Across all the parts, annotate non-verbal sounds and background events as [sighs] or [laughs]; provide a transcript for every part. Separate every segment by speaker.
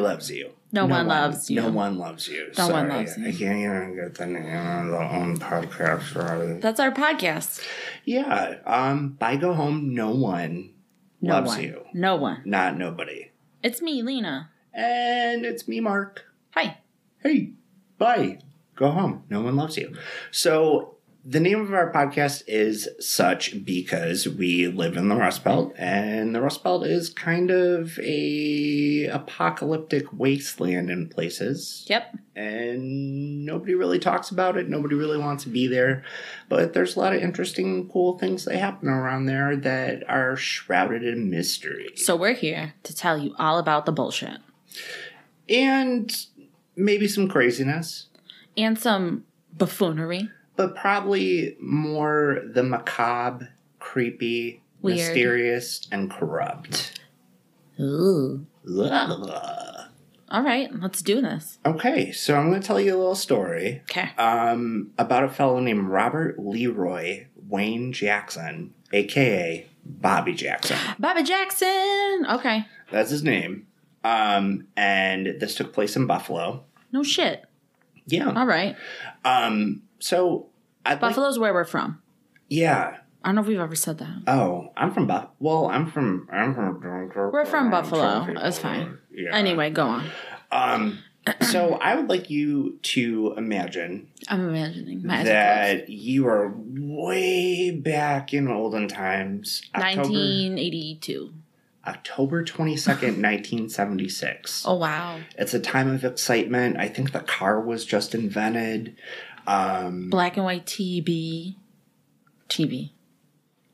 Speaker 1: loves you.
Speaker 2: No one loves you.
Speaker 1: No one loves you.
Speaker 2: No one loves you.
Speaker 1: I can't even get the name of the own podcast right.
Speaker 2: That's our podcast.
Speaker 1: Yeah. Um. Bye. Go home. No one
Speaker 2: No
Speaker 1: loves
Speaker 2: one.
Speaker 1: you.
Speaker 2: No one.
Speaker 1: Not nobody.
Speaker 2: It's me, Lena.
Speaker 1: And it's me, Mark.
Speaker 2: Hi.
Speaker 1: Hey. Bye. Go home. No one loves you. So the name of our podcast is such because we live in the Rust Belt, and the Rust Belt is kind of a apocalyptic wasteland in places.
Speaker 2: Yep.
Speaker 1: and nobody really talks about it. Nobody really wants to be there. But there's a lot of interesting, cool things that happen around there that are shrouded in mystery.
Speaker 2: So we're here to tell you all about the bullshit
Speaker 1: And maybe some craziness,
Speaker 2: and some buffoonery.
Speaker 1: But probably more the macabre, creepy,
Speaker 2: Weird.
Speaker 1: mysterious, and corrupt.
Speaker 2: Ooh. All right, let's do this.
Speaker 1: Okay, so I'm going to tell you a little story.
Speaker 2: Okay.
Speaker 1: um, about a fellow named Robert Leroy Wayne Jackson, aka Bobby Jackson.
Speaker 2: Bobby Jackson. Okay.
Speaker 1: That's his name. Um, and this took place in Buffalo.
Speaker 2: No shit.
Speaker 1: Yeah.
Speaker 2: All right.
Speaker 1: Um, so I'd like-
Speaker 2: Buffalo's where we're from.
Speaker 1: yeah.
Speaker 2: I don't know if we've ever said that.
Speaker 1: Oh, I'm from Buff. Well, I'm from. I'm from.
Speaker 2: We're from Buffalo. That's fine.
Speaker 1: Yeah.
Speaker 2: Anyway, go on.
Speaker 1: Um. So I would like you to imagine
Speaker 2: I'm imagining.
Speaker 1: That you are way back in olden times. October-
Speaker 2: 1982.
Speaker 1: October 22nd, 1976. [laughs]
Speaker 2: Oh, wow.
Speaker 1: It's a time of excitement. I think the car was just invented. Um,
Speaker 2: Black and white TV. TV.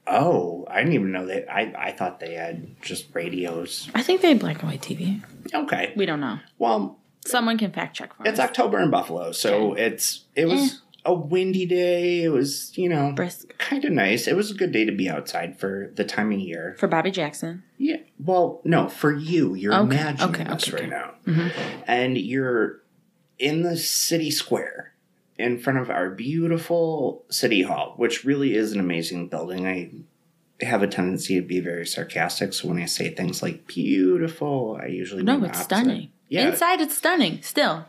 Speaker 1: oh, I didn't even know that. I, I thought they had just radios.
Speaker 2: I think they had black and white TV.
Speaker 1: Okay.
Speaker 2: We don't know.
Speaker 1: Well,
Speaker 2: Someone can fact check for
Speaker 1: it's
Speaker 2: us.
Speaker 1: October in Buffalo, so it's it was a windy day. It was, you know,
Speaker 2: Brisk.
Speaker 1: kind of nice. It was a good day to be outside for the time of year.
Speaker 2: For Bobby Jackson.
Speaker 1: Yeah. Well, no, for you, you're
Speaker 2: Okay,
Speaker 1: imagining
Speaker 2: okay,
Speaker 1: this
Speaker 2: okay,
Speaker 1: right
Speaker 2: okay.
Speaker 1: now, and you're in the city square in front of our beautiful city hall, which really is an amazing building. I have a tendency to be very sarcastic, so when I say things like beautiful, I usually
Speaker 2: No, it's stunning.
Speaker 1: Yeah.
Speaker 2: Inside, it's stunning. Still.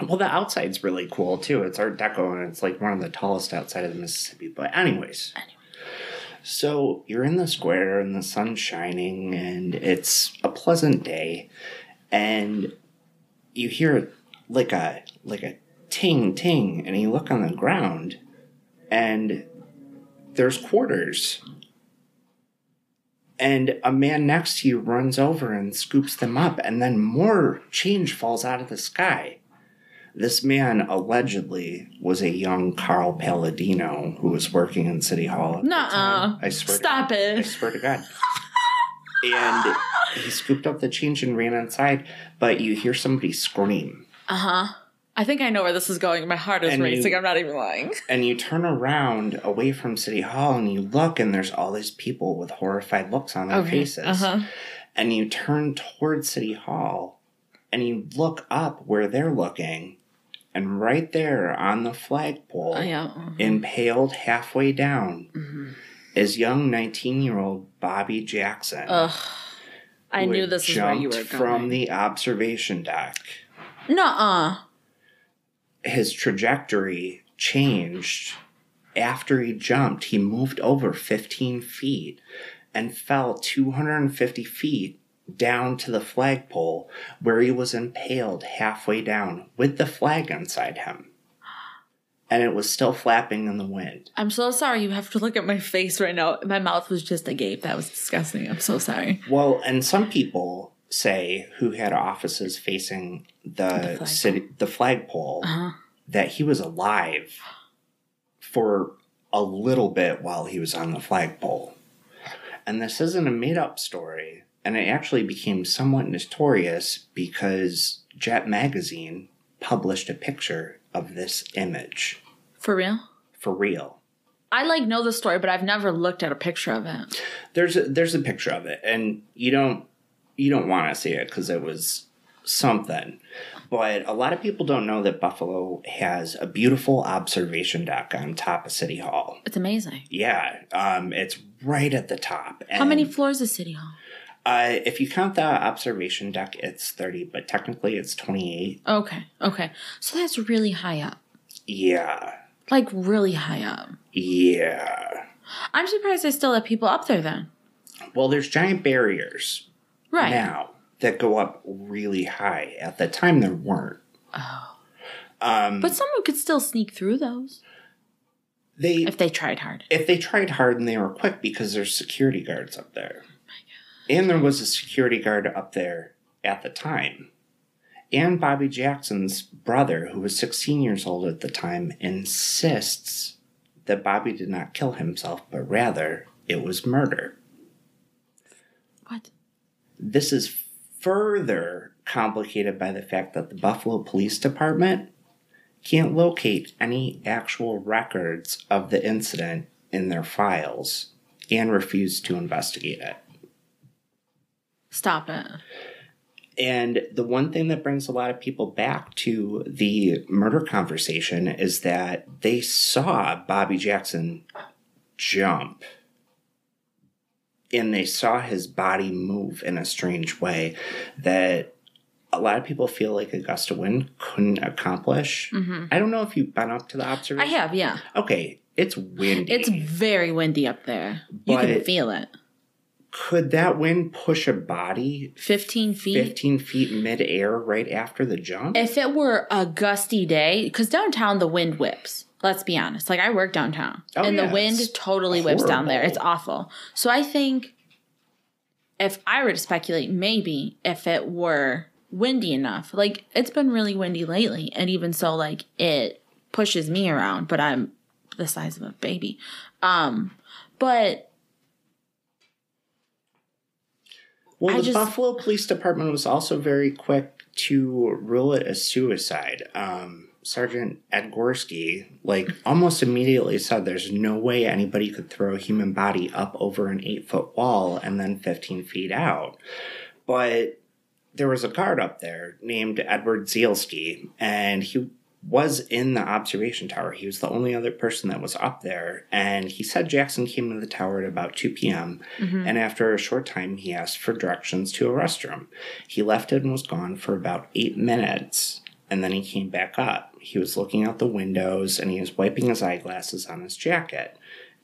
Speaker 1: Well, the outside's really cool too. It's Art Deco, and it's like one of the tallest outside of the Mississippi. But anyways,
Speaker 2: Anyway.
Speaker 1: so you're in the square, and the sun's shining, and it's a pleasant day, and you hear like a like a ting ting, and you look on the ground, and there's quarters. And a man next to you runs over and scoops them up, and then more change falls out of the sky. This man allegedly was a young Carl Paladino who was working in City Hall.
Speaker 2: Nuh-uh.
Speaker 1: I swear.
Speaker 2: Stop
Speaker 1: to, I swear to God. and he scooped up the change and ran inside, but you hear somebody scream,
Speaker 2: Uh huh. I think I know where this is going. My heart is
Speaker 1: And you-
Speaker 2: racing. I'm not even lying. [laughs]
Speaker 1: and you turn around away from City Hall, and you look, and there's all these people with horrified looks on their faces.
Speaker 2: Uh huh.
Speaker 1: and you turn towards City Hall and you look up where they're looking, and right there on the flagpole,
Speaker 2: Oh, yeah. uh-huh.
Speaker 1: impaled halfway down,
Speaker 2: Mhm.
Speaker 1: is young 19 year old Bobby Jackson.
Speaker 2: Ugh. I knew this is where you were going.
Speaker 1: From the observation deck,
Speaker 2: Nuh-uh.
Speaker 1: His trajectory changed. After he jumped, he moved over 15 feet and fell 250 feet down to the flagpole where he was impaled halfway down with the flag inside him. And it was still flapping in the wind.
Speaker 2: I'm so sorry. You have to look at my face right now. My mouth was just agape. That was disgusting. I'm so sorry.
Speaker 1: Well, and some people say who had offices facing the,
Speaker 2: flagpole.
Speaker 1: city the flagpole
Speaker 2: Uh-huh.
Speaker 1: that he was alive for a little bit while he was on the flagpole. And this isn't a made up story, and it actually became somewhat notorious because Jet Magazine published a picture of this image
Speaker 2: For real?
Speaker 1: for real.
Speaker 2: I like know the story, but I've never looked at a picture of it.
Speaker 1: There's a, there's a picture of it, and you don't you don't want to see it because it was something. But a lot of people don't know that Buffalo has a beautiful observation deck on top of City Hall.
Speaker 2: It's amazing.
Speaker 1: Yeah, um, it's right at the top.
Speaker 2: How many floors is City Hall?
Speaker 1: Uh, if you count the observation deck, it's 30, but technically it's 28.
Speaker 2: Okay. Okay. So that's really high up.
Speaker 1: Yeah.
Speaker 2: Like really high up.
Speaker 1: Yeah.
Speaker 2: I'm surprised they still let people up there then.
Speaker 1: Well, there's giant barriers
Speaker 2: Right.
Speaker 1: now that go up really high. At the time, there weren't.
Speaker 2: Oh.
Speaker 1: Um,
Speaker 2: But someone could still sneak through those
Speaker 1: they
Speaker 2: if they tried hard.
Speaker 1: if they tried hard and they were quick because there's security guards up there. And there was a security guard up there at the time. And Bobby Jackson's brother, who was 16 years old at the time, insists that Bobby did not kill himself, but rather it was murder. This is further complicated by the fact that the Buffalo Police Department can't locate any actual records of the incident in their files and refuse to investigate it.
Speaker 2: Stop it.
Speaker 1: And the one thing that brings a lot of people back to the murder conversation is that they saw Bobby Jackson jump. And they saw his body move in a strange way that a lot of people feel like a gust of wind couldn't accomplish.
Speaker 2: hmm
Speaker 1: I don't know if you've been up to the observation.
Speaker 2: I have, yeah.
Speaker 1: Okay, it's windy.
Speaker 2: It's very windy up there. You can feel it.
Speaker 1: Could that wind push a body
Speaker 2: 15 feet.
Speaker 1: 15 feet midair right after the jump?
Speaker 2: If it were a gusty day, because downtown the wind whips. Let's be honest. Like I work downtown,
Speaker 1: Oh,
Speaker 2: and
Speaker 1: yeah,
Speaker 2: the wind totally whips down there. It's awful. So I think if I were to speculate, maybe if it were windy enough, like it's been really windy lately, and even so, like it pushes me around, but I'm the size of a baby. Um, but
Speaker 1: Well,
Speaker 2: I
Speaker 1: the
Speaker 2: just-
Speaker 1: Buffalo Police Department was also very quick to rule it a suicide. Um, Sergeant Ed Gorski, like, almost immediately said there's no way anybody could throw a human body up over an eight foot wall and then 15 feet out. But there was a guard up there named Edward Zielski, and he was in the observation tower. He was the only other person that was up there, and he said Jackson came to the tower at about 2 p.m. Mm-hmm. And after a short time, he asked for directions to a restroom. He left it and was gone for about eight minutes, and then he came back up. He was looking out the windows and he was wiping his eyeglasses on his jacket.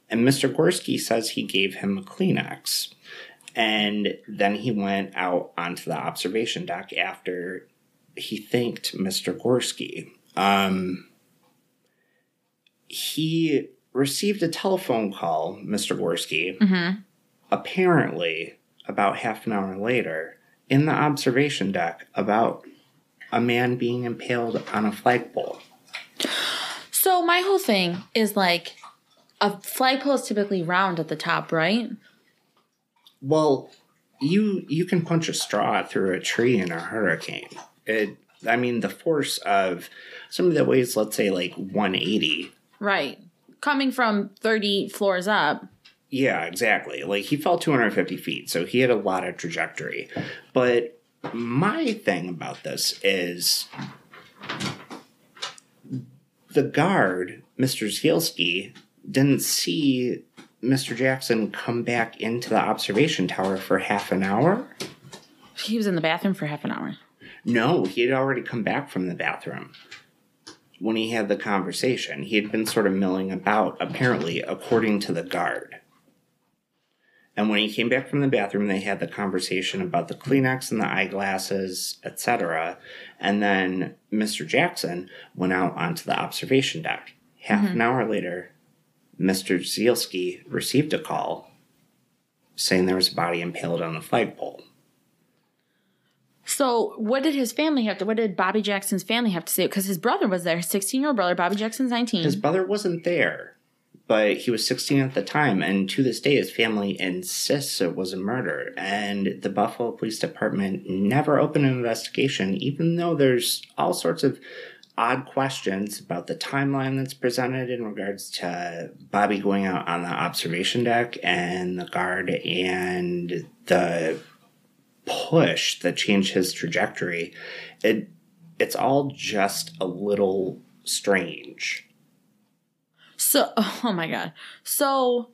Speaker 1: And Mr. Gorski says he gave him a Kleenex. And then he went out onto the observation deck after he thanked Mr. Gorski. Um, he received a telephone call, Mr. Gorski,
Speaker 2: mhm.
Speaker 1: apparently about half an hour later in the observation deck about a man being impaled on a flagpole.
Speaker 2: so my whole thing is like a flagpole is typically round at the top, right?
Speaker 1: Well, you you can punch a straw through a tree in a hurricane. It I mean the force of somebody that weighs let's say like 180.
Speaker 2: Right. Coming from 30 floors up.
Speaker 1: Yeah, exactly. Like he fell 250 feet, so he had a lot of trajectory. But my thing about this is the guard, Mr. Zielski, didn't see Mr. Jackson come back into the observation tower for half an hour.
Speaker 2: He was in the bathroom for half an hour.
Speaker 1: No, he had already come back from the bathroom when he had the conversation. He had been sort of milling about, apparently, according to the guard. And when he came back from the bathroom, they had the conversation about the Kleenex and the eyeglasses, etc. And then Mr. Jackson went out onto the observation deck. Half mm-hmm. an hour later, Mr. Zielski received a call saying there was a body impaled on the flagpole.
Speaker 2: So, what did his family have to? What did Bobby Jackson's family have to say? Because his brother was there, his 16 year old brother. Bobby Jackson's 19.
Speaker 1: His brother wasn't there, but he was 16 at the time, and to this day, his family insists it was a murder. And the Buffalo Police Department never opened an investigation, even though there's all sorts of odd questions about the timeline that's presented in regards to Bobby going out on the observation deck and the guard and the push that changed his trajectory. It it's all just a little strange.
Speaker 2: So, [laughs] oh my God. So,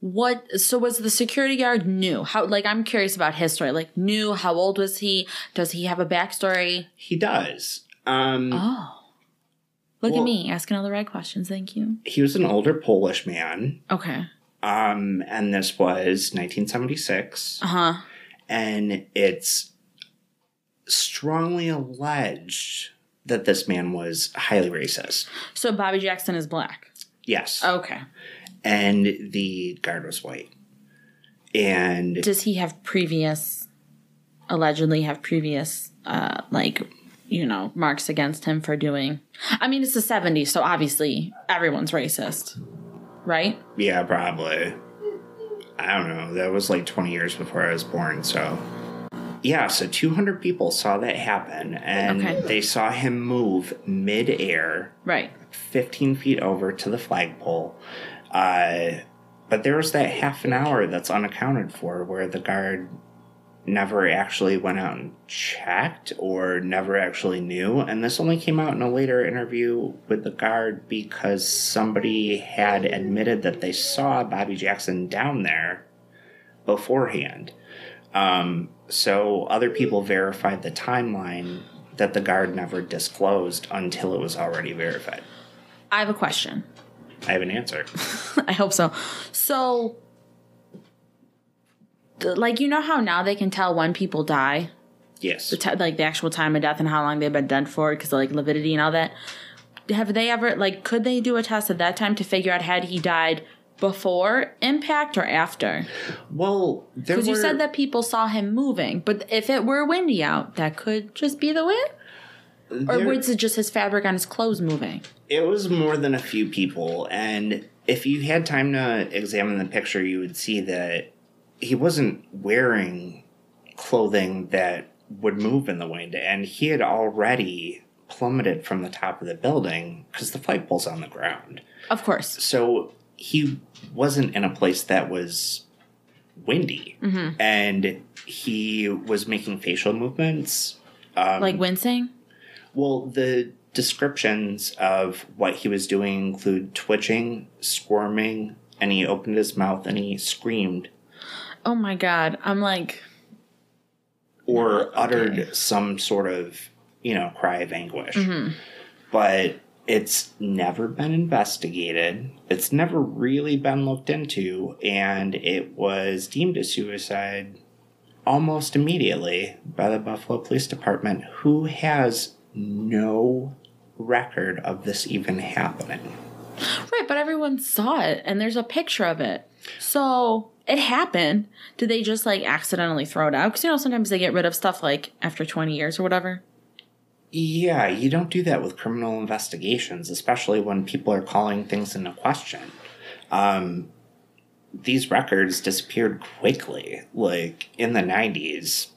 Speaker 2: What? So was the security guard new? How? Like, I'm curious about his story. Like, new? How old was he? Does he have a backstory?
Speaker 1: He does. Um,
Speaker 2: Oh, look
Speaker 1: Well-
Speaker 2: at me asking all the right questions. Thank you.
Speaker 1: He was an older Polish man,
Speaker 2: Okay.
Speaker 1: um, and this was 1976,
Speaker 2: Uh huh.
Speaker 1: and it's strongly alleged that this man was highly racist.
Speaker 2: So Bobby Jackson is black.
Speaker 1: Yes,
Speaker 2: Okay.
Speaker 1: and the guard was white, and
Speaker 2: Does he have previous? Allegedly, have previous, uh, like, you know, marks against him for doing. I mean, it's the '70s, so obviously everyone's racist, right?
Speaker 1: yeah, probably. I don't know. That was like 20 years before I was born, so. Yeah, so 200 people saw that happen, and
Speaker 2: Okay.
Speaker 1: they saw him move midair
Speaker 2: Right.
Speaker 1: 15 feet over to the flagpole. Uh, but there was that half an hour that's unaccounted for where the guard never actually went out and checked or never actually knew. And this only came out in a later interview with the guard because somebody had admitted that they saw Bobby Jackson down there beforehand. Um, so other people verified the timeline that the guard never disclosed until it was already verified.
Speaker 2: I have a question.
Speaker 1: I have an answer. [laughs]
Speaker 2: I hope so. So, the- like, you know how now they can tell when people die,
Speaker 1: Yes.
Speaker 2: the t- like the actual time of death and how long they've been dead for, because of like lividity and all that. Have they ever like could they do a test at that time to figure out had he died before impact or after?
Speaker 1: Well, there
Speaker 2: Because you said that people saw him moving, but if it were windy out, that could just be the wind, or was it just his fabric on his clothes moving?
Speaker 1: it was more than a few people, and if you had time to examine the picture, you would see that he wasn't wearing clothing that would move in the wind, and he had already plummeted from the top of the building because the flagpole's on the ground.
Speaker 2: Of course.
Speaker 1: So he wasn't in a place that was windy, and he was making facial movements. Um,
Speaker 2: Like wincing?
Speaker 1: well, the descriptions of what he was doing include twitching, squirming, and he opened his mouth and he screamed
Speaker 2: Oh my god. I'm like
Speaker 1: or
Speaker 2: Okay.
Speaker 1: uttered some sort of, you know, cry of anguish. But it's never been investigated. It's never really been looked into, and it was deemed a suicide almost immediately by the Buffalo Police Department, who has no record of this even happening.
Speaker 2: Right, but everyone saw it and there's a picture of it. So it happened. Did they just like accidentally throw it out? Because you know, sometimes they get rid of stuff like after 20 years or whatever.
Speaker 1: Yeah, you don't do that with criminal investigations, especially when people are calling things into question. Um, these records disappeared quickly. Like in the 90s,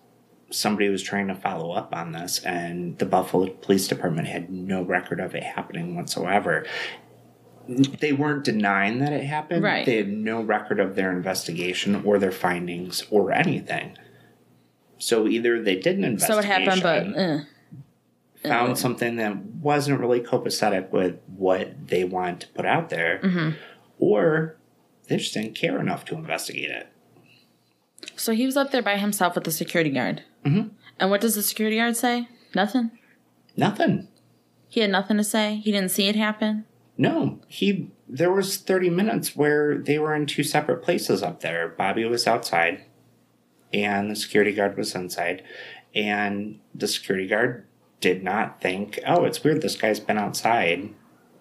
Speaker 1: somebody was trying to follow up on this, and the Buffalo Police Department had no record of it happening whatsoever. They weren't denying that it happened.
Speaker 2: Right.
Speaker 1: They had no record of their investigation or their findings or anything. So either they did an
Speaker 2: So it happened, but uh,
Speaker 1: found something that wasn't really copacetic with what they wanted to put out there,
Speaker 2: Mm-hmm.
Speaker 1: or they just didn't care enough to investigate it.
Speaker 2: so he was up there by himself with the security guard. Mm-hmm. And what does the security guard say? Nothing.
Speaker 1: Nothing.
Speaker 2: He had nothing to say. He didn't see it happen.
Speaker 1: No, he. There was thirty minutes where they were in two separate places up there. Bobby was outside, and the security guard was inside, and the security guard did not think, "Oh, it's weird. This guy's been outside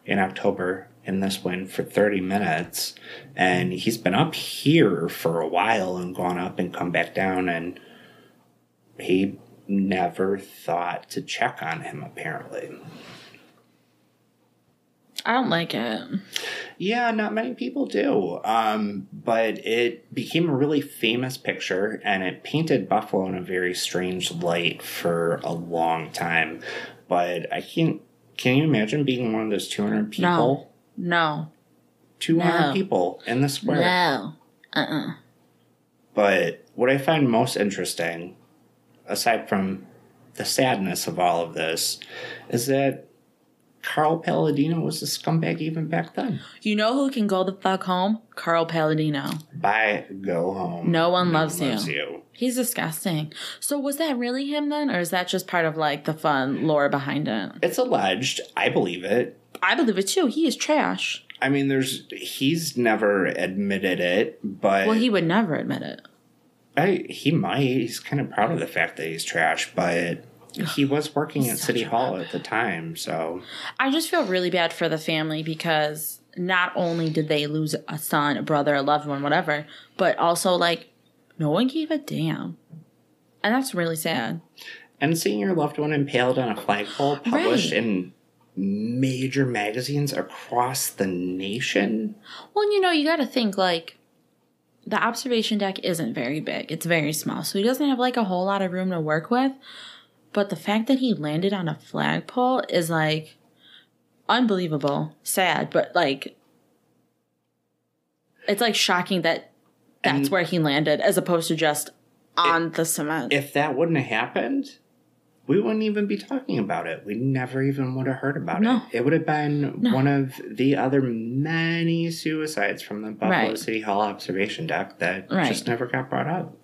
Speaker 1: in October in this wind for thirty minutes, and he's been up here for a while and gone up and come back down, and he never thought to check on him. Apparently."
Speaker 2: I don't like it.
Speaker 1: Yeah, not many people do. Um, but it became a really famous picture and it painted Buffalo in a very strange light for a long time. But I can't. Can you imagine being one of those 200 people?
Speaker 2: No.
Speaker 1: 200
Speaker 2: No.
Speaker 1: people in the square.
Speaker 2: No. Uh-uh.
Speaker 1: But what I find most interesting, aside from the sadness of all of this, is that Carl Paladino was a scumbag even back then.
Speaker 2: You know who can go the fuck home? Carl Paladino.
Speaker 1: Bye, go home.
Speaker 2: No one loves you. He's disgusting. So was that really him then, or is that just part of like the fun lore behind it?
Speaker 1: It's alleged. I believe it.
Speaker 2: I believe it too. He is trash.
Speaker 1: I mean, there's he's never admitted it, but
Speaker 2: Well, he would never admit it.
Speaker 1: I, he might. He's kind of proud of the fact that he's trash, but [sighs] he was working at City Hall at the time, so
Speaker 2: I just feel really bad for the family because not only did they lose a son, a brother, a loved one, whatever, but also like no one gave a damn. And that's really sad.
Speaker 1: and seeing your loved one impaled on a flagpole published
Speaker 2: Right.
Speaker 1: in major magazines across the nation.
Speaker 2: Well, you know, you got to think like the observation deck isn't very big. It's very small. So he doesn't have like a whole lot of room to work with. But the fact that he landed on a flagpole is like unbelievable, sad, but like it's like shocking that that's
Speaker 1: And-
Speaker 2: where he landed as opposed to just on the cement.
Speaker 1: If that wouldn't have happened, we wouldn't even be talking about it. We never even would have heard about
Speaker 2: No.
Speaker 1: it. It would have been
Speaker 2: No.
Speaker 1: one of the other many suicides from the Buffalo
Speaker 2: Right.
Speaker 1: City Hall observation deck that
Speaker 2: Right.
Speaker 1: just never got brought up.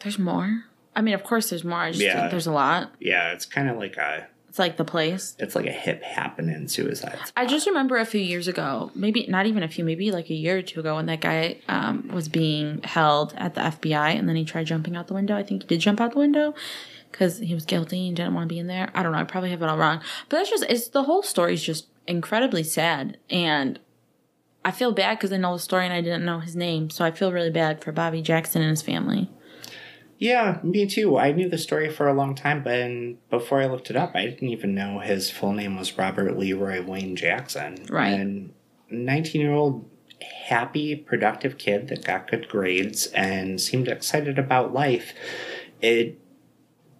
Speaker 2: there's more. I mean, of course, there's more. I just
Speaker 1: Yeah.
Speaker 2: think there's a lot.
Speaker 1: Yeah, it's kind of like a
Speaker 2: It's like the place.
Speaker 1: it's like a hip happening suicides.
Speaker 2: I just remember a few years ago, maybe not even a few, maybe like a year or two ago, when that guy um, was being held at the FBI and then he tried jumping out the window. I think he did jump out the window because he was guilty and didn't want to be in there. I don't know. I probably have it all wrong. But that's just, it's the whole story is just incredibly sad. And I feel bad because I know the story and I didn't know his name. So I feel really bad for Bobby Jackson and his family.
Speaker 1: Yeah, me too. I knew the story for a long time, but before I looked it up, I didn't even know his full name was Robert Leroy Wayne Jackson.
Speaker 2: Right.
Speaker 1: And 19 year old, happy, productive kid that got good grades and seemed excited about life. It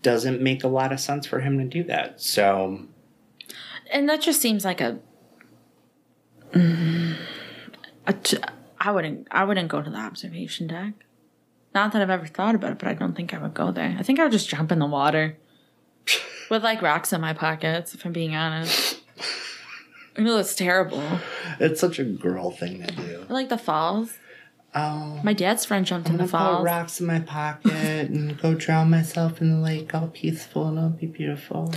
Speaker 1: doesn't make a lot of sense for him to do that. So,
Speaker 2: and that just seems like a, a t- I wouldn't I wouldn't go to the observation deck. Not that I've ever thought about it, but I don't think I would go there. I think I would just jump in the water [laughs] with like rocks in my pockets. If I'm being honest, I know that's terrible.
Speaker 1: it's such a girl thing to do.
Speaker 2: I like the falls.
Speaker 1: Oh.
Speaker 2: My dad's friend jumped in
Speaker 1: I'm
Speaker 2: the
Speaker 1: gonna put
Speaker 2: falls.
Speaker 1: rocks in my pocket and go drown myself in the lake all peaceful and it'll be beautiful.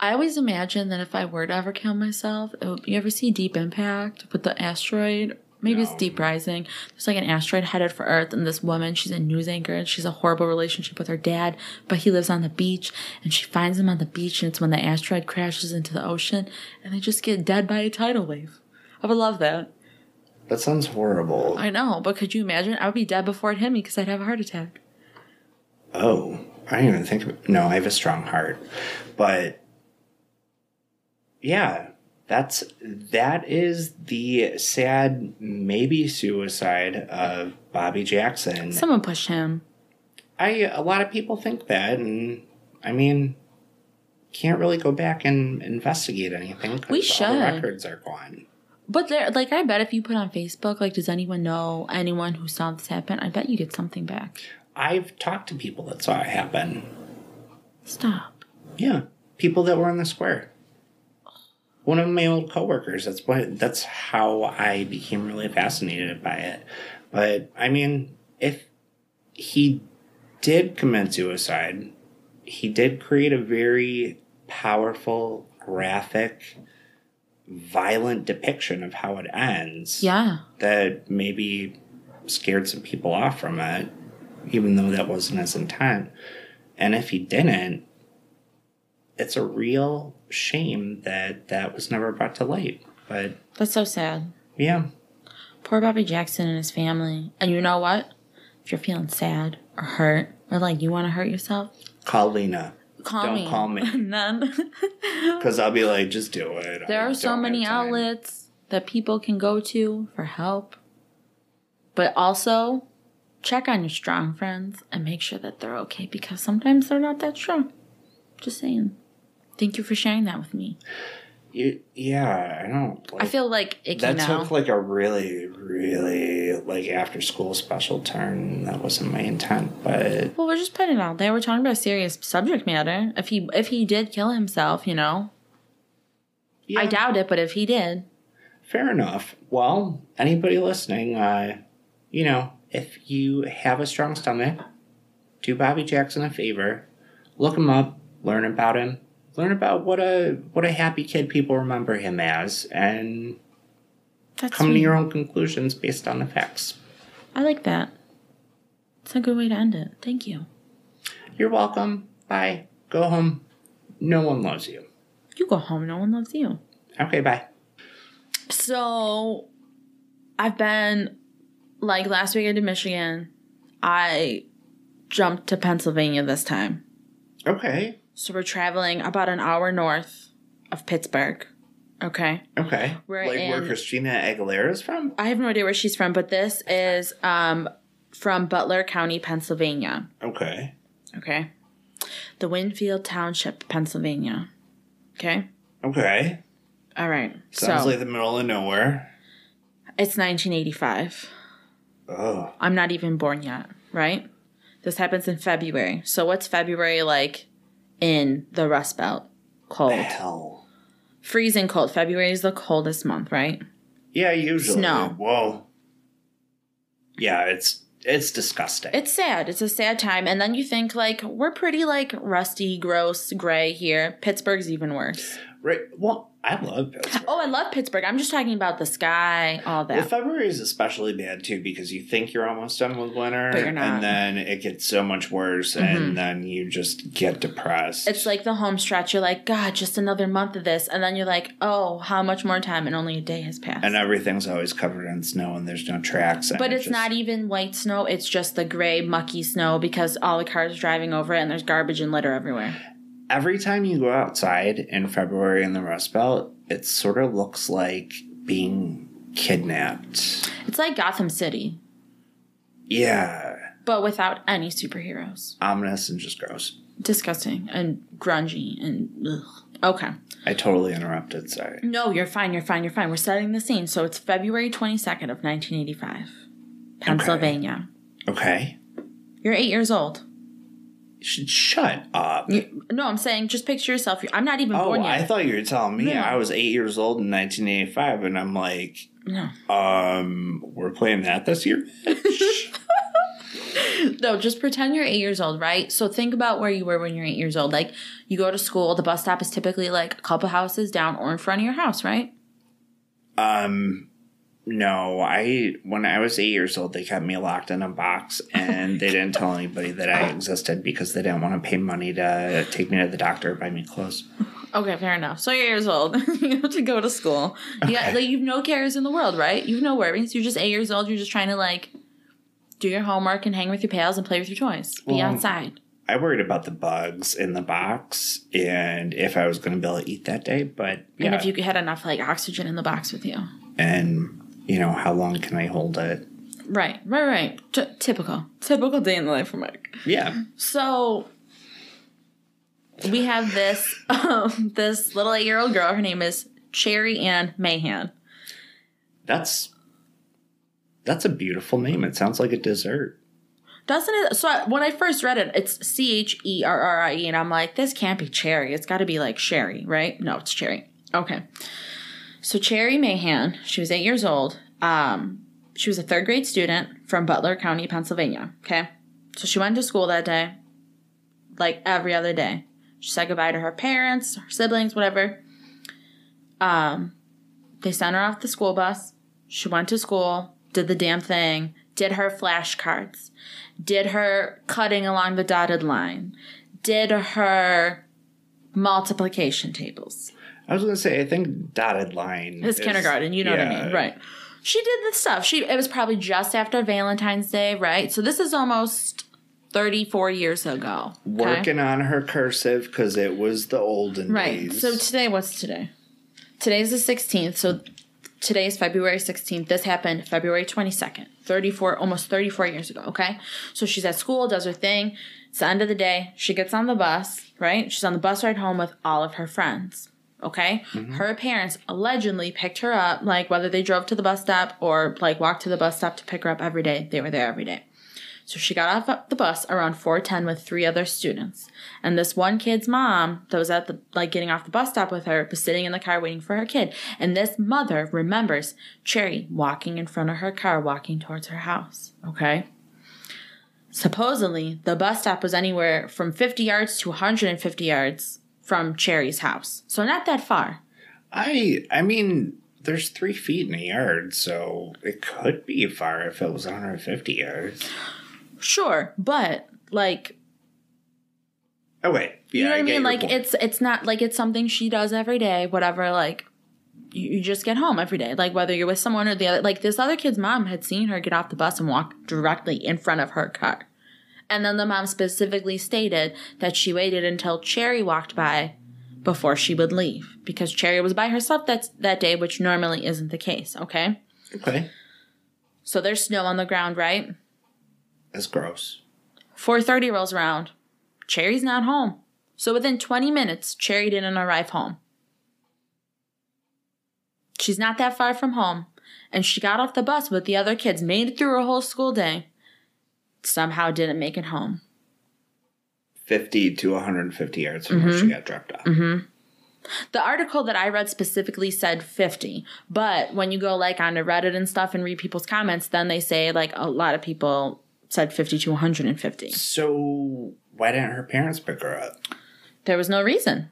Speaker 2: I always imagine that if I were to ever kill myself, it would, you ever see Deep Impact with the asteroid? Maybe it's Deep Rising. There's like an asteroid headed for Earth, and this woman, she's a news anchor, and she's a horrible relationship with her dad, but he lives on the beach, and she finds him on the beach, and it's when the asteroid crashes into the ocean, and they just get dead by a tidal wave. I would love that.
Speaker 1: That sounds horrible.
Speaker 2: I know, but could you imagine? I would be dead before it hit me because I'd have a heart attack.
Speaker 1: Oh, I didn't even think of No, I have a strong heart. But yeah, that's that is the sad maybe suicide of Bobby Jackson.
Speaker 2: Someone pushed him.
Speaker 1: I a lot of people think that and I mean can't really go back and investigate anything.
Speaker 2: We
Speaker 1: all the
Speaker 2: should.
Speaker 1: records are gone.
Speaker 2: But there, like, I bet if you put on Facebook, like, does anyone know anyone who saw this happen? I bet you get something back.
Speaker 1: I've talked to people that saw it happen.
Speaker 2: Stop.
Speaker 1: Yeah, people that were in the square. One of my old coworkers. That's what. That's how I became really fascinated by it. But I mean, if he did commit suicide, he did create a very powerful, graphic, violent depiction of how it ends.
Speaker 2: Yeah.
Speaker 1: That maybe scared some people off from it, even though that wasn't his intent. And if he didn't, it's a real shame that that was never brought to light. But
Speaker 2: That's so sad.
Speaker 1: yeah,
Speaker 2: Poor Bobby Jackson and his family. And you know what? If you're feeling sad or hurt or like you want to hurt yourself,
Speaker 1: call Lena
Speaker 2: call
Speaker 1: Don't
Speaker 2: me.
Speaker 1: call me. [laughs]
Speaker 2: None. [laughs]
Speaker 1: because I'll be like, just do it.
Speaker 2: there
Speaker 1: I
Speaker 2: are so many outlets that people can go to for help. But also, check on your strong friends and make sure that they're okay because sometimes they're not that strong. Just saying. Thank you for sharing that with me.
Speaker 1: You, yeah, I don't. Like,
Speaker 2: I feel like icky
Speaker 1: that took like a really, really like after school special turn. That wasn't my intent, but
Speaker 2: well, we're just putting it out there. We're talking about serious subject matter. If he if he did kill himself, you know,
Speaker 1: Yeah.
Speaker 2: I doubt it, but if he did,
Speaker 1: Fair enough. Well, anybody listening, uh, you know, if you have a strong stomach, do Bobby Jackson a favor, look him up, learn about him, learn about what a what a happy kid people remember him as, and
Speaker 2: that's
Speaker 1: come to your own conclusions based on the facts.
Speaker 2: I like that. It's a good way to end it. Thank you.
Speaker 1: You're welcome. Bye. Go home. No one loves you.
Speaker 2: You go home. No one loves you.
Speaker 1: Okay, bye.
Speaker 2: So, I've been like last week I did Michigan. I jumped to Pennsylvania this time.
Speaker 1: Okay.
Speaker 2: So we're traveling about an hour north of Pittsburgh. Okay.
Speaker 1: Okay.
Speaker 2: We're
Speaker 1: like where Christina Aguilera is from?
Speaker 2: I have no idea where she's from, but this is um from Butler County, Pennsylvania.
Speaker 1: Okay.
Speaker 2: Okay. The Winfield Township, Pennsylvania. Okay.
Speaker 1: Okay.
Speaker 2: All right.
Speaker 1: Sounds
Speaker 2: so
Speaker 1: like the middle of nowhere.
Speaker 2: it's 1985.
Speaker 1: Oh.
Speaker 2: I'm not even born yet, right? This happens in February. So what's February like in the Rust Belt? Cold.
Speaker 1: Hell.
Speaker 2: Freezing cold. February is the coldest month, right?
Speaker 1: Yeah, usually.
Speaker 2: Snow.
Speaker 1: Whoa. Yeah, it's it's disgusting.
Speaker 2: It's sad. It's a sad time. And then you think like we're pretty like rusty, gross, gray here. Pittsburgh's even worse.
Speaker 1: Right. Well, I love Pittsburgh.
Speaker 2: Oh, I love Pittsburgh. I'm just talking about the sky, all that.
Speaker 1: Well, February is especially bad too because you think you're almost done with winter,
Speaker 2: But you're not.
Speaker 1: and then it gets so much worse,
Speaker 2: Mhm.
Speaker 1: and then you just get depressed.
Speaker 2: It's like the home stretch. You're like, God, just another month of this. And then you're like, oh, how much more time? And only a day has passed.
Speaker 1: and everything's always covered in snow, and there's no tracks.
Speaker 2: but
Speaker 1: it
Speaker 2: it's
Speaker 1: just-
Speaker 2: not even white snow. It's just the gray, mucky snow because all the cars are driving over it and there's garbage and litter everywhere.
Speaker 1: Every time you go outside in February in the Rust Belt, it sort of looks like being kidnapped.
Speaker 2: It's like Gotham City,
Speaker 1: Yeah,
Speaker 2: but without any superheroes.
Speaker 1: ominous and just gross.
Speaker 2: Disgusting and grungy and ugh. Okay.
Speaker 1: I totally interrupted. Sorry.
Speaker 2: No, you're fine. You're fine. You're fine. We're setting the scene. So it's February 22nd of 1985, Pennsylvania.
Speaker 1: Okay.
Speaker 2: You're eight years old.
Speaker 1: Sh- shut up.
Speaker 2: You, no, I'm saying just picture yourself. I'm not even
Speaker 1: Oh,
Speaker 2: born yet.
Speaker 1: I thought you were telling me
Speaker 2: No.
Speaker 1: I was eight years old in 1985, and I'm like,
Speaker 2: no.
Speaker 1: um, we're playing that this year. [laughs] [laughs]
Speaker 2: No, just pretend you're eight years old, right? So think about where you were when you're eight years old. Like you go to school, the bus stop is typically like a couple houses down or in front of your house, right?
Speaker 1: um, no, I when I was eight years old, they kept me locked in a box, and they didn't tell anybody that I existed because they didn't want to pay money to take me to the doctor or buy me clothes.
Speaker 2: Okay, fair enough. So you're eight years old. [laughs] you have to go to school. Yeah,
Speaker 1: Okay.
Speaker 2: like you've no cares in the world, right? You've no worries. You're just eight years old. You're just trying to like do your homework and hang with your pals and play with your toys. Be
Speaker 1: Well,
Speaker 2: outside.
Speaker 1: I worried about the bugs in the box and if I was going to be able to eat that day, but yeah,
Speaker 2: And if you had enough like oxygen in the box with you.
Speaker 1: and you know how long can I hold it?
Speaker 2: Right, right, right. T- typical. Typical day in the life for Mike.
Speaker 1: Yeah,
Speaker 2: So we have this [laughs] um, this little eight year old girl. Her name is Cherrie Ann Mahan.
Speaker 1: that's that's a beautiful name. It sounds like a dessert.
Speaker 2: Doesn't it? So I, when I first read it, it's C H E R R I E, and I'm like, this can't be Cherry. It's got to be like Sherry, right? No, it's Cherry. Okay. So Cherrie Mahan, she was eight years old. Um, she was a third grade student from Butler County, Pennsylvania. Okay. So she went to school that day, like every other day. She said goodbye to her parents, her siblings, whatever. Um, they sent her off the school bus. She went to school, did the damn thing, did her flashcards, did her cutting along the dotted line, did her multiplication tables.
Speaker 1: I was going to say, I think dotted line.
Speaker 2: It's
Speaker 1: is-
Speaker 2: kindergarten, you know what I mean, right? She did this stuff. She it was probably just after Valentine's Day, right? So this is almost 34 years ago. okay?
Speaker 1: Working on her cursive because it was the olden
Speaker 2: Right.
Speaker 1: days.
Speaker 2: So today, what's today? Today's the 16th. So today is February 16th. This happened February 22nd, 34, almost 34 years ago. Okay. So she's at school, does her thing. It's the end of the day. She gets on the bus, right? She's on the bus ride home with all of her friends. Okay. Mm-hmm. Her parents allegedly picked her up, like whether they drove to the bus stop or like walked to the bus stop to pick her up every day. They were there every day. So she got off the bus around 4:10 with three other students. And this one kid's mom that was at the like getting off the bus stop with her was sitting in the car waiting for her kid. And this mother remembers Cherrie walking in front of her car walking towards her house, okay? Supposedly, the bus stop was anywhere from 50 yards to 150 yards from Cherrie's house. So not that far.
Speaker 1: I I mean, there's three feet in a yard, so it could be far if it was 150 yards.
Speaker 2: Sure, but like
Speaker 1: Oh wait,
Speaker 2: you know what I mean? Like
Speaker 1: point.
Speaker 2: it's it's not like it's something she does every day, whatever, like you, you just get home every day. Like whether you're with someone or the other like this other kid's mom had seen her get off the bus and walk directly in front of her car. And then the mom specifically stated that she waited until Cherrie walked by before she would leave. Because Cherrie was by herself that that day, which normally isn't the case, okay?
Speaker 1: okay.
Speaker 2: So there's snow on the ground, right?
Speaker 1: That's gross.
Speaker 2: 4:30 rolls around. Cherrie's not home. So within 20 minutes, Cherrie didn't arrive home. She's not that far from home, and she got off the bus with the other kids, made it through a whole school day. Somehow didn't make it home.
Speaker 1: 50 to 150 yards from where
Speaker 2: Mm-hmm.
Speaker 1: she got dropped off.
Speaker 2: The article that I read specifically said 50, but when you go like onto Reddit and stuff and read people's comments, then they say like a lot of people said 50 to 150.
Speaker 1: So why didn't her parents pick her up?
Speaker 2: There was no reason.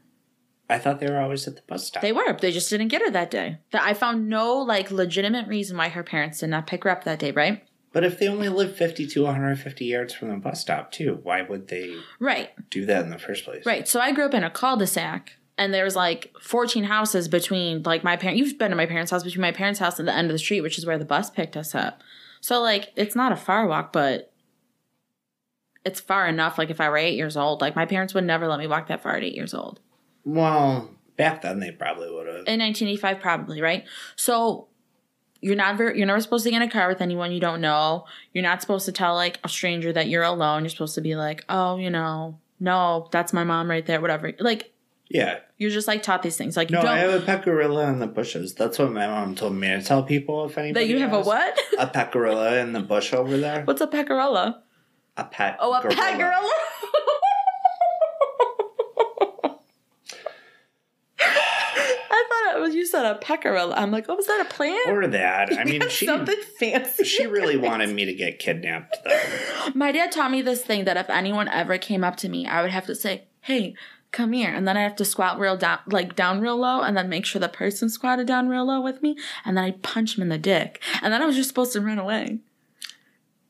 Speaker 1: I thought they were always at the bus stop.
Speaker 2: They were. They just didn't get her that day. That I found no like legitimate reason why her parents did not pick her up that day, right?
Speaker 1: But if they only live 50 to 150 yards from the bus stop too, why would they
Speaker 2: Right.
Speaker 1: do that in the first place?
Speaker 2: Right. So I grew up in a cul-de-sac and there was like 14 houses between like my parents you've been to my parents' house between my parents' house and the end of the street, which is where the bus picked us up. So like it's not a far walk, but it's far enough. Like if I were eight years old, like my parents would never let me walk that far at eight years old.
Speaker 1: Well, back then they probably would have.
Speaker 2: in 1985 probably right so you're not very you're never supposed to get in a car with anyone you don't know you're not supposed to tell like a stranger that you're alone you're supposed to be like oh you know no that's my mom right there whatever like
Speaker 1: Yeah.
Speaker 2: you're just like taught these things like
Speaker 1: No,
Speaker 2: you
Speaker 1: I have a pet gorilla in the bushes. That's what my mom told me to tell people if anybody
Speaker 2: that you have a what
Speaker 1: A pet gorilla in the bush over there. [laughs]
Speaker 2: what's a pet gorilla?
Speaker 1: A pet.
Speaker 2: oh a
Speaker 1: gorilla.
Speaker 2: pecorilla I [laughs] thought it was you said a pecorilla. I'm like, oh, was that a plant?
Speaker 1: Or that. I [laughs] mean, she
Speaker 2: something fancy.
Speaker 1: she really [laughs] wanted me to get kidnapped though.
Speaker 2: My dad taught me this thing that if anyone ever came up to me, I would have to say, "Hey, come here," and then I have to squat real down, like down real low, and then make sure the person squatted down real low with me, and then I punch him in the dick, and then I was just supposed to run away.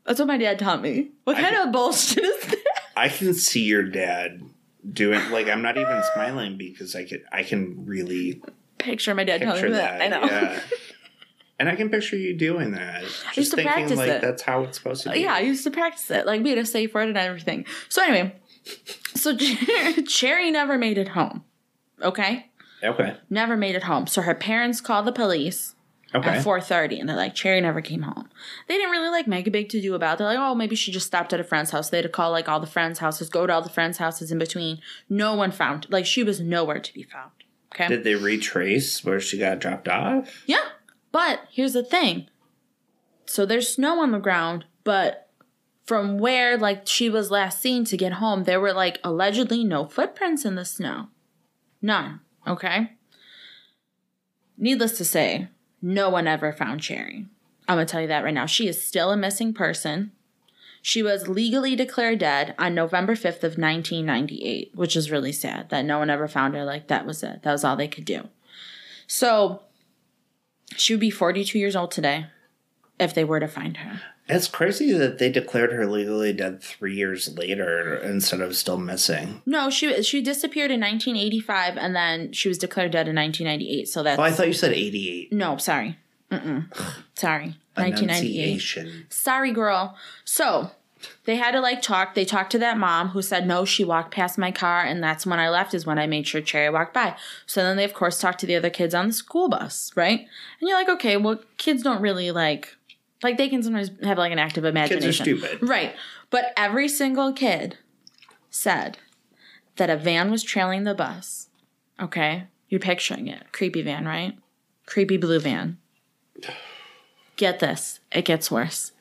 Speaker 2: That's what my dad taught me. What
Speaker 1: I
Speaker 2: kind
Speaker 1: can-
Speaker 2: of bullshit is that?
Speaker 1: I can see your dad doing like I'm not even smiling because I can I can really
Speaker 2: Picture my dad telling
Speaker 1: picture
Speaker 2: me
Speaker 1: that.
Speaker 2: that. I know.
Speaker 1: Yeah. [laughs] And I can picture you doing that. Just
Speaker 2: used to
Speaker 1: thinking
Speaker 2: practice
Speaker 1: like
Speaker 2: it.
Speaker 1: that's how it's supposed to be.
Speaker 2: Yeah, I used to practice it. Like we had a safe word and everything. So anyway, so [laughs] Cherrie never made it home. Okay,
Speaker 1: Okay.
Speaker 2: never made it home. So her parents called the police.
Speaker 1: Okay.
Speaker 2: at 4.30 and they're like Cherrie never came home they didn't really like make a big to do about it they're like oh maybe she just stopped at a friend's house they had to call like all the friends houses go to all the friends houses in between no one found like she was nowhere to be found okay.
Speaker 1: Did they retrace where she got dropped off?
Speaker 2: yeah but here's the thing. So there's snow on the ground but from where like she was last seen to get home there were like allegedly no footprints in the snow. None okay? Needless to say no one ever found Cherrie i'm gonna tell you that right now. She is still a missing person she was legally declared dead on November 5th of 1998, which is really sad that no one ever found her. Like that was it. That was all they could do. So she would be 42 years old today if they were to find her.
Speaker 1: It's crazy that they declared her legally dead three years later instead of still missing.
Speaker 2: No, she she disappeared in 1985 and then she was declared dead in 1998. So that's
Speaker 1: Oh, I thought you said 88.
Speaker 2: no, sorry. Mm-mm. Sorry. 1998. Sorry, girl. So they had to like talk. They talked to that mom who said, no, she walked past my car. And that's when I left, is when I made sure Cherrie walked by. So then they, of course, talked to the other kids on the school bus, right? And you're like, okay, well, kids don't really like, like they can sometimes have like an active imagination.
Speaker 1: Kids are stupid.
Speaker 2: Right. But every single kid said that a van was trailing the bus. Okay. You're picturing it. Creepy van, right? Creepy blue van. [sighs] Get this. It gets worse.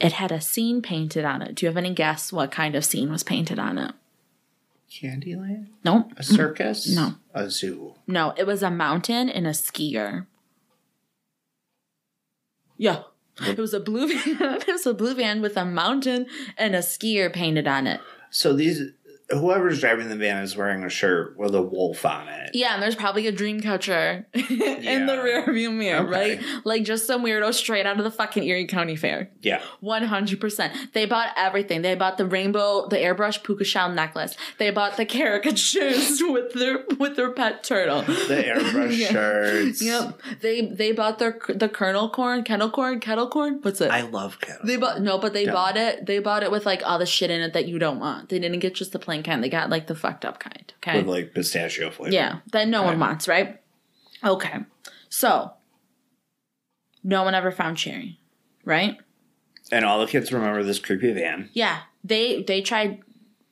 Speaker 2: It had a scene painted on it. Do you have any guess what kind of scene was painted on it?
Speaker 1: Candyland?
Speaker 2: Nope.
Speaker 1: A circus?
Speaker 2: No.
Speaker 1: A zoo.
Speaker 2: No, it was a mountain and a skier. Yeah. It was a blue van. [laughs] it was a blue van with a mountain and a skier painted on it.
Speaker 1: So these whoever's driving the van is wearing a shirt with a wolf on it.
Speaker 2: Yeah, and there's probably a dream catcher [laughs] in the
Speaker 1: Yeah.
Speaker 2: rear view mirror,
Speaker 1: Okay.
Speaker 2: right? Like just some weirdo straight out of the fucking Erie County Fair.
Speaker 1: Yeah.
Speaker 2: 100%. They bought everything. They bought the rainbow, the airbrush puka shell necklace. They bought the caricatures [laughs] with their with their pet turtle.
Speaker 1: The airbrush [laughs]
Speaker 2: Yeah.
Speaker 1: shirts.
Speaker 2: Yep. They they bought their the kernel corn, kettle corn, kettle corn. What's it?
Speaker 1: I love kettle.
Speaker 2: they bought no, but they
Speaker 1: Yeah.
Speaker 2: bought it. They bought it with like all the shit in it that you don't want. They didn't get just the plain kind. They got like the fucked up kind. Okay.
Speaker 1: with like pistachio flavor.
Speaker 2: Yeah, that no one wants, right? Okay. So, no one ever found Cherrie, right?
Speaker 1: And all the kids remember this creepy van.
Speaker 2: Yeah, they they tried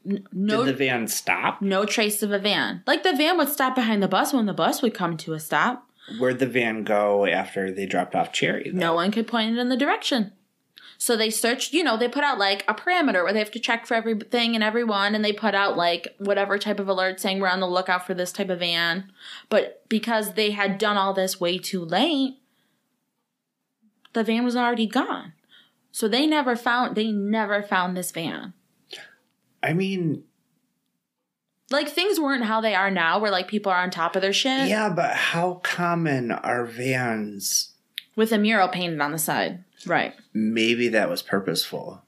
Speaker 2: n- no
Speaker 1: Did the van stop?
Speaker 2: no trace of a van. Like the van would stop behind the bus when the bus would come to a stop.
Speaker 1: Where'd the van go after they dropped off Cherrie? though?
Speaker 2: No one could point it in the direction. So they searched, you know, they put out like a parameter where they have to check for everything and everyone, and they put out like whatever type of alert saying we're on the lookout for this type of van. But because they had done all this way too late, the van was already gone. So they never found they never found this van.
Speaker 1: I mean,
Speaker 2: Like things weren't how they are now, where like people are on top of their shit
Speaker 1: yeah, but how common are vans?
Speaker 2: with a mural painted on the side. Right.
Speaker 1: Maybe that was purposeful.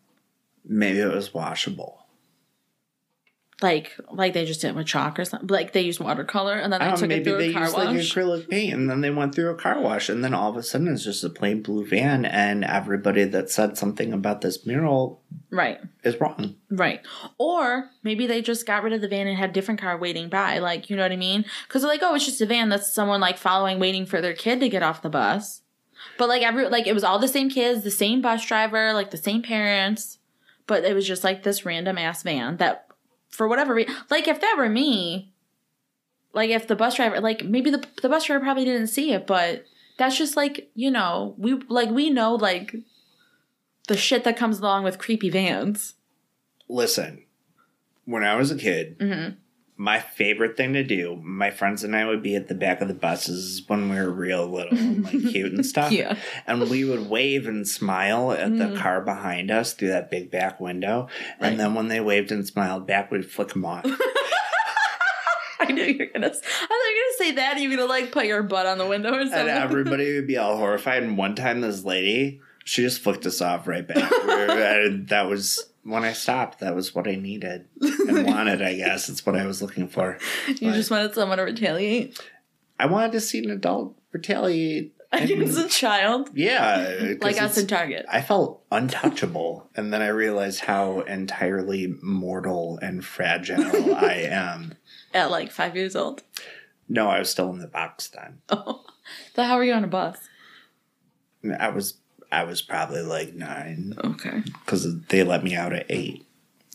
Speaker 1: Maybe it was washable.
Speaker 2: Like like they just did it with chalk or something. Like they used watercolor and then they
Speaker 1: I don't
Speaker 2: took
Speaker 1: know,
Speaker 2: it
Speaker 1: maybe
Speaker 2: through
Speaker 1: they
Speaker 2: a car wash.
Speaker 1: used like acrylic paint and then they went through a car wash and then all of a sudden it's just a plain blue van and everybody that said something about this mural
Speaker 2: right.
Speaker 1: is wrong.
Speaker 2: Right. Or maybe they just got rid of the van and had a different car waiting by. Like, you know what I mean? Because they're like, oh, it's just a van that's someone like following, waiting for their kid to get off the bus. But like every like it was all the same kids, the same bus driver, like the same parents. But it was just like this random ass van that for whatever reason like if that were me, like if the bus driver like maybe the the bus driver probably didn't see it, but that's just like, you know, we like we know like the shit that comes along with creepy vans.
Speaker 1: Listen, when I was a kid,
Speaker 2: Mhm.
Speaker 1: My favorite thing to do, my friends and I would be at the back of the buses when we were real little and like [laughs] cute and stuff.
Speaker 2: Yeah.
Speaker 1: And we would wave and smile at
Speaker 2: Mm.
Speaker 1: the car behind us through that big back window.
Speaker 2: Right.
Speaker 1: And then when they waved and smiled back, we'd flick them off. [laughs]
Speaker 2: I knew you were gonna. I thought you gonna say that. You were gonna like put your butt on the window or something.
Speaker 1: and everybody [laughs] would be all horrified. And one time, this lady, she just flicked us off right back. Were- uh, [laughs] that was when I stopped. That was what I needed and [laughs] wanted. I guess it's what I was looking for.
Speaker 2: you just wanted someone to retaliate
Speaker 1: I wanted to see an adult retaliate. [laughs]
Speaker 2: against a child,
Speaker 1: Yeah,
Speaker 2: like us in Target.
Speaker 1: I felt untouchable, and then I realized how entirely mortal and fragile I am.
Speaker 2: At like five years old.
Speaker 1: No, I was still in the box then.
Speaker 2: Oh, so how were you on a bus?
Speaker 1: I was I was probably like nine
Speaker 2: Okay,
Speaker 1: because they let me out at eight.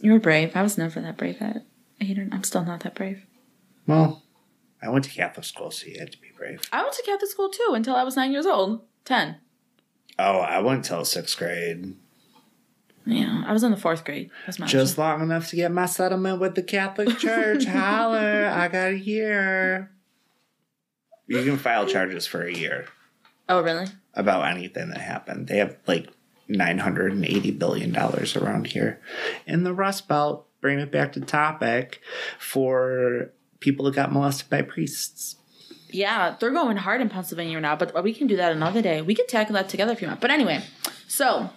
Speaker 2: you were brave. I was never that brave at eight. Or, I'm still not that brave.
Speaker 1: Well, I went to Catholic school, so you had to be brave.
Speaker 2: I went to Catholic school too until I was nine years old. Ten.
Speaker 1: Oh, I went till sixth grade,
Speaker 2: Yeah, I was in the fourth grade. That's my
Speaker 1: just long enough to get my settlement with the Catholic Church. [laughs] Holler, I got a year. You can file charges for a year.
Speaker 2: Oh really?
Speaker 1: About anything that happened. They have like nine hundred and eighty billion dollars around here. In the Rust Belt, bring it back to topic for people that got molested by priests.
Speaker 2: Yeah, they're going hard in Pennsylvania now, but we can do that another day. We can tackle that together if you want. But anyway, so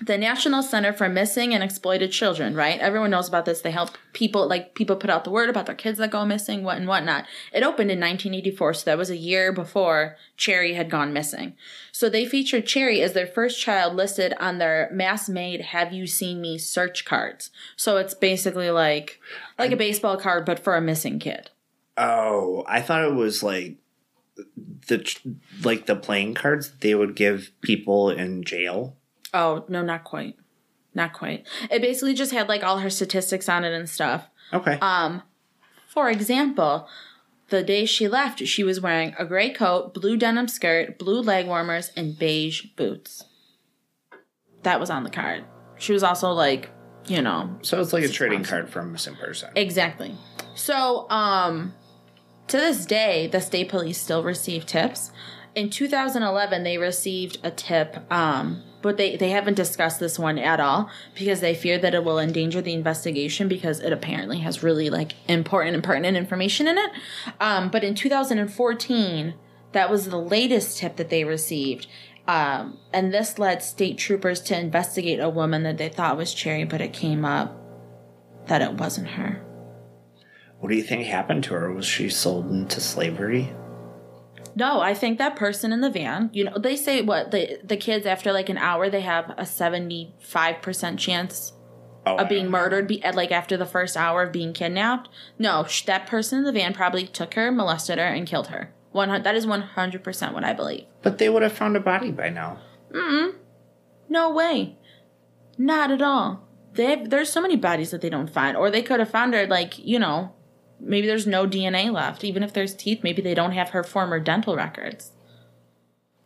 Speaker 2: the National Center for Missing and Exploited Children, right? Everyone knows about this. They help people, like people put out the word about their kids that go missing, what and whatnot. It opened in 1984, so that was a year before Cherrie had gone missing. So they featured Cherrie as their first child listed on their mass-made "Have You Seen Me" search cards. So it's basically like like a baseball card, but for a missing kid.
Speaker 1: Oh, I thought it was like the like the playing cards they would give people in jail.
Speaker 2: Oh, no, not quite. Not quite. It basically just had like all her statistics on it and stuff.
Speaker 1: Okay.
Speaker 2: Um, for example, the day she left, she was wearing a gray coat, blue denim skirt, blue leg warmers, and beige boots. that was on the card. She was also like, you know,
Speaker 1: So it's like a trading card from missing person.
Speaker 2: Exactly. So, um, to this day, the state police still receive tips. In 2011, they received a tip, um, but they, they haven't discussed this one at all because they fear that it will endanger the investigation because it apparently has really like important and pertinent information in it. Um, but in 2014, that was the latest tip that they received. Um, and this led state troopers to investigate a woman that they thought was Cherrie, but it came up that it wasn't her.
Speaker 1: What do you think happened to her? Was she sold into slavery?
Speaker 2: No, I think that person in the van, you know, they say what the the kids after like an hour they have a 75% chance
Speaker 1: Oh,
Speaker 2: of being murdered be, at like after the first hour of being kidnapped. No, sh- that person in the van probably took her, molested her and killed her. One that is 100% what I believe.
Speaker 1: But they would have found a body by now. Mm.
Speaker 2: No way. Not at all. They there's so many bodies that they don't find or they could have found her like, you know, maybe there's no DNA left. Even if there's teeth, maybe they don't have her former dental records.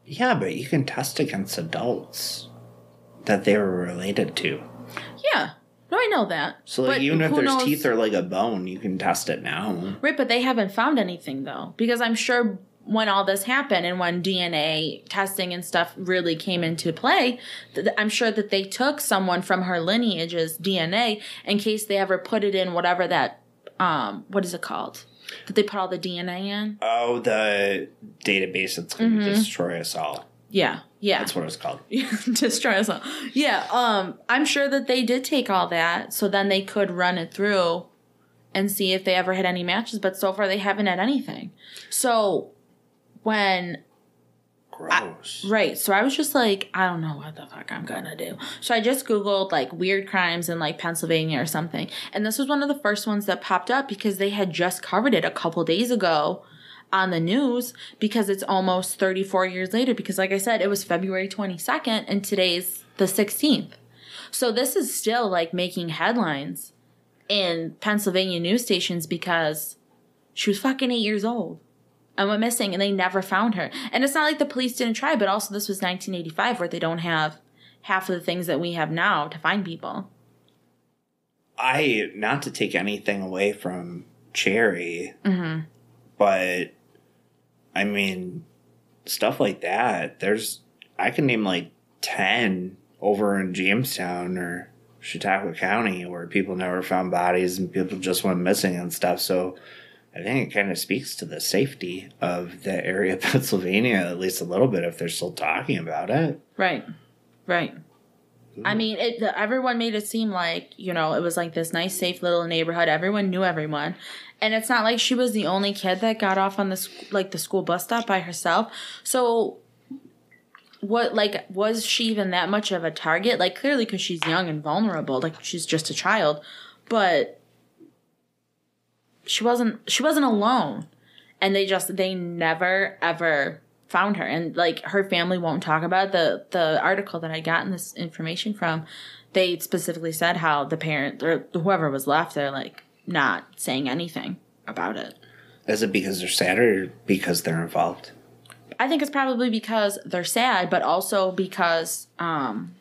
Speaker 1: Yeah, but you can test against adults that they were related to.
Speaker 2: Yeah. No, I know that.
Speaker 1: So like
Speaker 2: But
Speaker 1: even if there's
Speaker 2: knows-
Speaker 1: teeth or like a bone, you can test it now.
Speaker 2: Right, but they haven't found anything though. Because I'm sure when all this happened and when DNA testing and stuff really came into play, th- I'm sure that they took someone from her lineage's DNA in case they ever put it in whatever that um what is it called? That they put all the DNA in?
Speaker 1: Oh, the database that's going to
Speaker 2: Mm-hmm.
Speaker 1: destroy us all.
Speaker 2: Yeah. Yeah.
Speaker 1: That's what it's called. [laughs]
Speaker 2: destroy us all. Yeah, um, I'm sure that they did take all that, so then they could run it through and see if they ever had any matches. But so far, they haven't had anything. So when
Speaker 1: Gross.
Speaker 2: right, so I was just like, I don't know what the fuck I'm gonna do. So I just googled like weird crimes in like Pennsylvania or something, and this was one of the first ones that popped up because they had just covered it a couple days ago on the news because it's almost 34 years later because like I said it was February 22nd and today's the 16th. So this is still like making headlines in Pennsylvania news stations because she was fucking 8 years old and went missing and they never found her. And it's not like the police didn't try but also this was 1985 where they don't have half of the things that we have now to find people.
Speaker 1: I not to take anything away from Cherrie,
Speaker 2: Mm-hmm.
Speaker 1: but I mean stuff like that. There's I can name like ten over in Jamestown or Chautauqua County where people never found bodies and people just went missing and stuff. So I think it kind of speaks to the safety of the area of [laughs] Pennsylvania, at least a little bit, if they're still talking about it.
Speaker 2: Right. Right. I mean, it. The, everyone made it seem like you know it was like this nice, safe little neighborhood. Everyone knew everyone, and it's not like she was the only kid that got off on the like the school bus stop by herself. So, what like was she even that much of a target? Like clearly, because she's young and vulnerable. Like she's just a child, but she wasn't. She wasn't alone, and they just they never ever found her and like her family won't talk about it. the the article that i gotten this information from they specifically said how the parent or whoever was left they're like not saying anything about it
Speaker 1: Is it because they're sad or because they're involved?
Speaker 2: i think it's probably because they're sad but also because um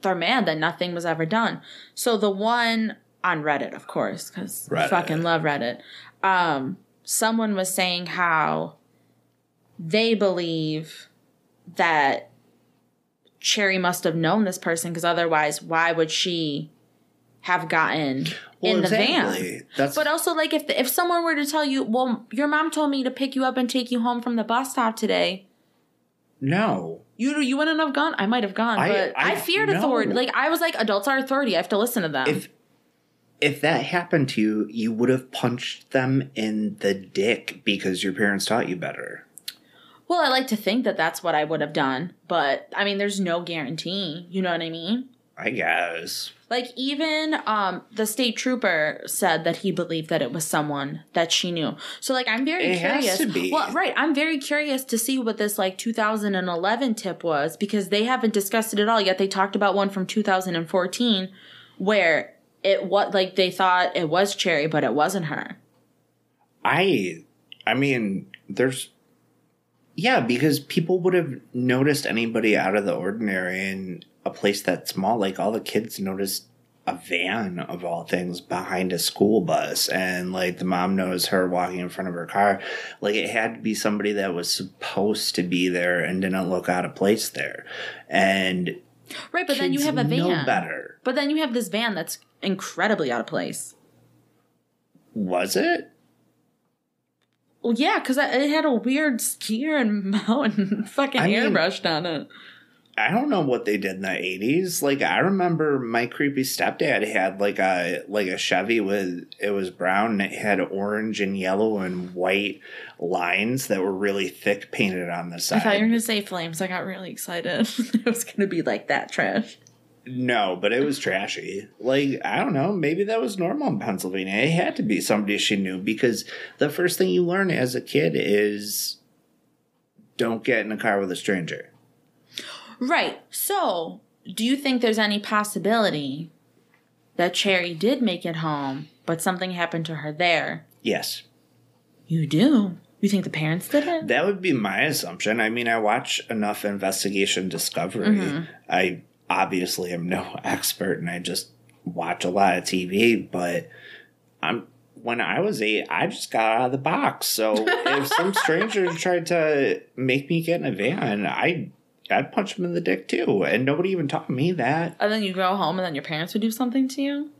Speaker 2: they're mad that nothing was ever done so the one on reddit of course because i fucking love reddit um someone was saying how they believe that Cherrie must have known this person because otherwise, why would she have gotten in the van?
Speaker 1: That's
Speaker 2: But also, like, if if someone were to tell you, "Well, your mom told me to pick you up and take you home from the bus stop today,"
Speaker 1: no.
Speaker 2: you you wouldn't have gone. I might have gone,
Speaker 1: I-
Speaker 2: but I,
Speaker 1: I-
Speaker 2: feared
Speaker 1: no.
Speaker 2: authority. Like, I was like, adults are authority. I have to listen to them.
Speaker 1: If if that happened to you, you would have punched them in the dick because your parents taught you better.
Speaker 2: well, I like to think that that's what I would have done, but I mean, there's no guarantee. You know what I mean?
Speaker 1: I guess.
Speaker 2: Like even um the state trooper said that he believed that it was someone that she knew. So like I'm very
Speaker 1: It has
Speaker 2: curious.
Speaker 1: to be.
Speaker 2: Well, right, I'm very curious to see what this like 2011 tip was because they haven't discussed it at all yet. They talked about one from 2014 where it what like they thought it was Cherrie but it wasn't her.
Speaker 1: I I mean, there's Yeah, because people would have noticed anybody out of the ordinary in a place that small. Like all the kids noticed a van of all things behind a school bus and like the mom knows her walking in front of her car like it had to be somebody that was supposed to be there and didn't look out of place there and
Speaker 2: Right, but then you have a van.
Speaker 1: better
Speaker 2: But then you have this van that's incredibly out of place.
Speaker 1: was it
Speaker 2: Well, yeah, because it had a weird skier and [laughs] mountain fucking
Speaker 1: I mean-
Speaker 2: airbrushed on it.
Speaker 1: I don't know what they did in the eighties. Like I remember my creepy stepdad had like a like a Chevy with it was brown and it had orange and yellow and white lines that were really thick painted on the side.
Speaker 2: I thought you were gonna say flames. I got really excited. [laughs] it was gonna be like that trash.
Speaker 1: No, but it was trashy. Like, I don't know, maybe that was normal in Pennsylvania. It had to be somebody she knew because the first thing you learn as a kid is don't get in a car with a stranger.
Speaker 2: Right. So, do you think there's any possibility that Cherrie did make it home, but something happened to her there?
Speaker 1: Yes.
Speaker 2: You do. You think the parents did it?
Speaker 1: That would be my assumption. I mean, I watch enough investigation discovery. Mm-hmm. I obviously I'm no [laughs] expert and I just watch a lot of TV, but I'm when I was eight, I just got out of the box. So if some [laughs] stranger tried to make me get in a van, I I'd punch him in the dick too. And nobody even taught me that.
Speaker 2: And then you go home and then your parents would do something to you?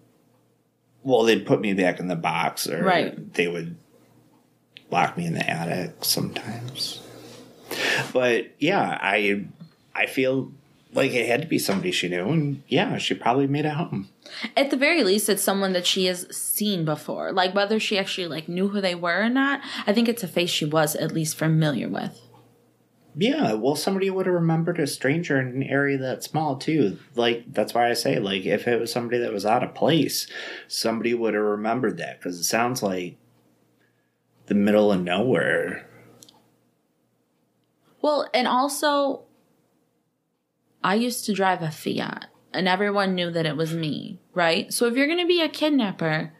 Speaker 1: Well, they'd put me back in the box or
Speaker 2: Right.
Speaker 1: they would lock me in the attic sometimes. But yeah, I I feel like it had to be somebody she knew and yeah, she probably made it home.
Speaker 2: At the very least, it's someone that she has seen before. Like whether she actually like knew who they were or not, I think it's a face she was at least familiar with.
Speaker 1: Yeah, well somebody would have remembered a stranger in an area that small too. Like that's why I say like if it was somebody that was out of place, somebody would have remembered that cuz it sounds like the middle of nowhere.
Speaker 2: Well, and also, I used to drive a Fiat, and everyone knew that it was me, right? So if you're going to be a kidnapper,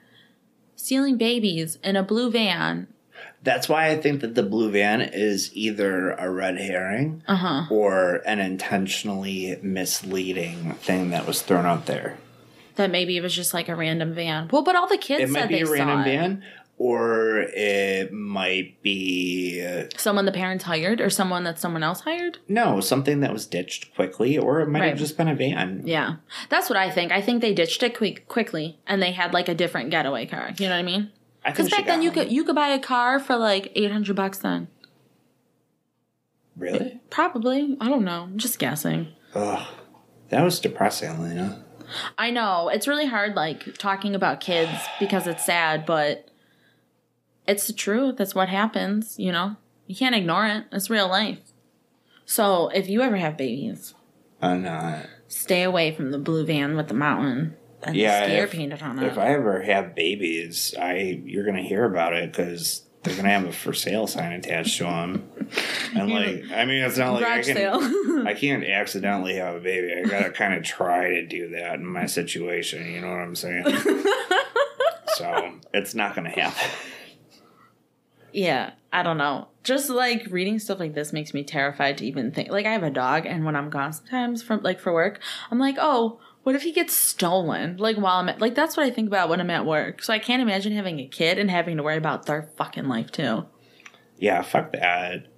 Speaker 2: stealing babies in a blue van,
Speaker 1: That's why I think that the blue van is either a red herring
Speaker 2: uh huh.
Speaker 1: or an intentionally misleading thing that was thrown out there.
Speaker 2: That maybe it was just like a random van. Well, but all the kids
Speaker 1: It might be a random van, or it might be uh,
Speaker 2: Someone the parents hired, or someone that someone else hired.
Speaker 1: no something that was ditched quickly, or it might
Speaker 2: Right.
Speaker 1: have just been a van.
Speaker 2: Yeah, that's what I think. I think they ditched it quick, quickly, and they had like a different getaway car. You know what I mean? Because back then you could you could buy a car for like eight hundred bucks. Then
Speaker 1: really.
Speaker 2: probably I don't know. I'm just guessing.
Speaker 1: Ugh, that was depressing, Lena.
Speaker 2: I know it's really hard like talking about kids because it's sad, but it's the truth. That's what happens. You know, you can't ignore it. It's real life. So if you ever have babies, uh,
Speaker 1: I'm not.
Speaker 2: stay away from the blue van with the mountain and
Speaker 1: Yeah,
Speaker 2: the scare
Speaker 1: if-
Speaker 2: painted on it.
Speaker 1: If I ever have babies, I you're gonna hear about it because they're gonna have a for sale sign attached to them. [laughs] And like, I mean, it's not like I can.
Speaker 2: sale.
Speaker 1: I can't accidentally have a baby. I gotta kind of try to do that in my situation. You know what I'm saying? [laughs] so it's not gonna happen.
Speaker 2: Yeah, I don't know. Just like reading stuff like this makes me terrified to even think. Like I have a dog, and when I'm gone sometimes from like for work, I'm like, oh, what if he gets stolen? Like while I'm at like that's what I think about when I'm at work. So I can't imagine having a kid and having to worry about their fucking life too.
Speaker 1: Yeah, fuck that.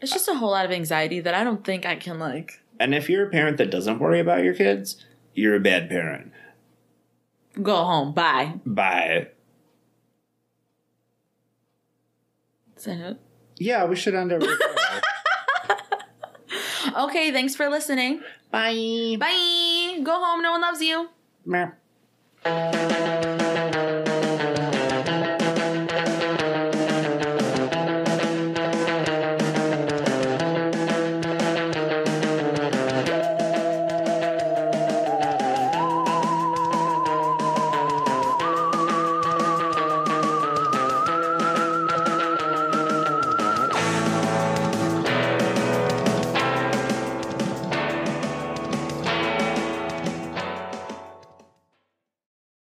Speaker 2: It's just a whole lot of anxiety that I don't think I can like
Speaker 1: And if you're a parent that doesn't worry about your kids, you're a bad parent.
Speaker 2: go home. Bye.
Speaker 1: Bye.
Speaker 2: Is that it?
Speaker 1: Yeah, we should end it right. [laughs]
Speaker 2: Okay, thanks for listening.
Speaker 1: Bye.
Speaker 2: Bye. Go home. No one loves you.
Speaker 1: Meow.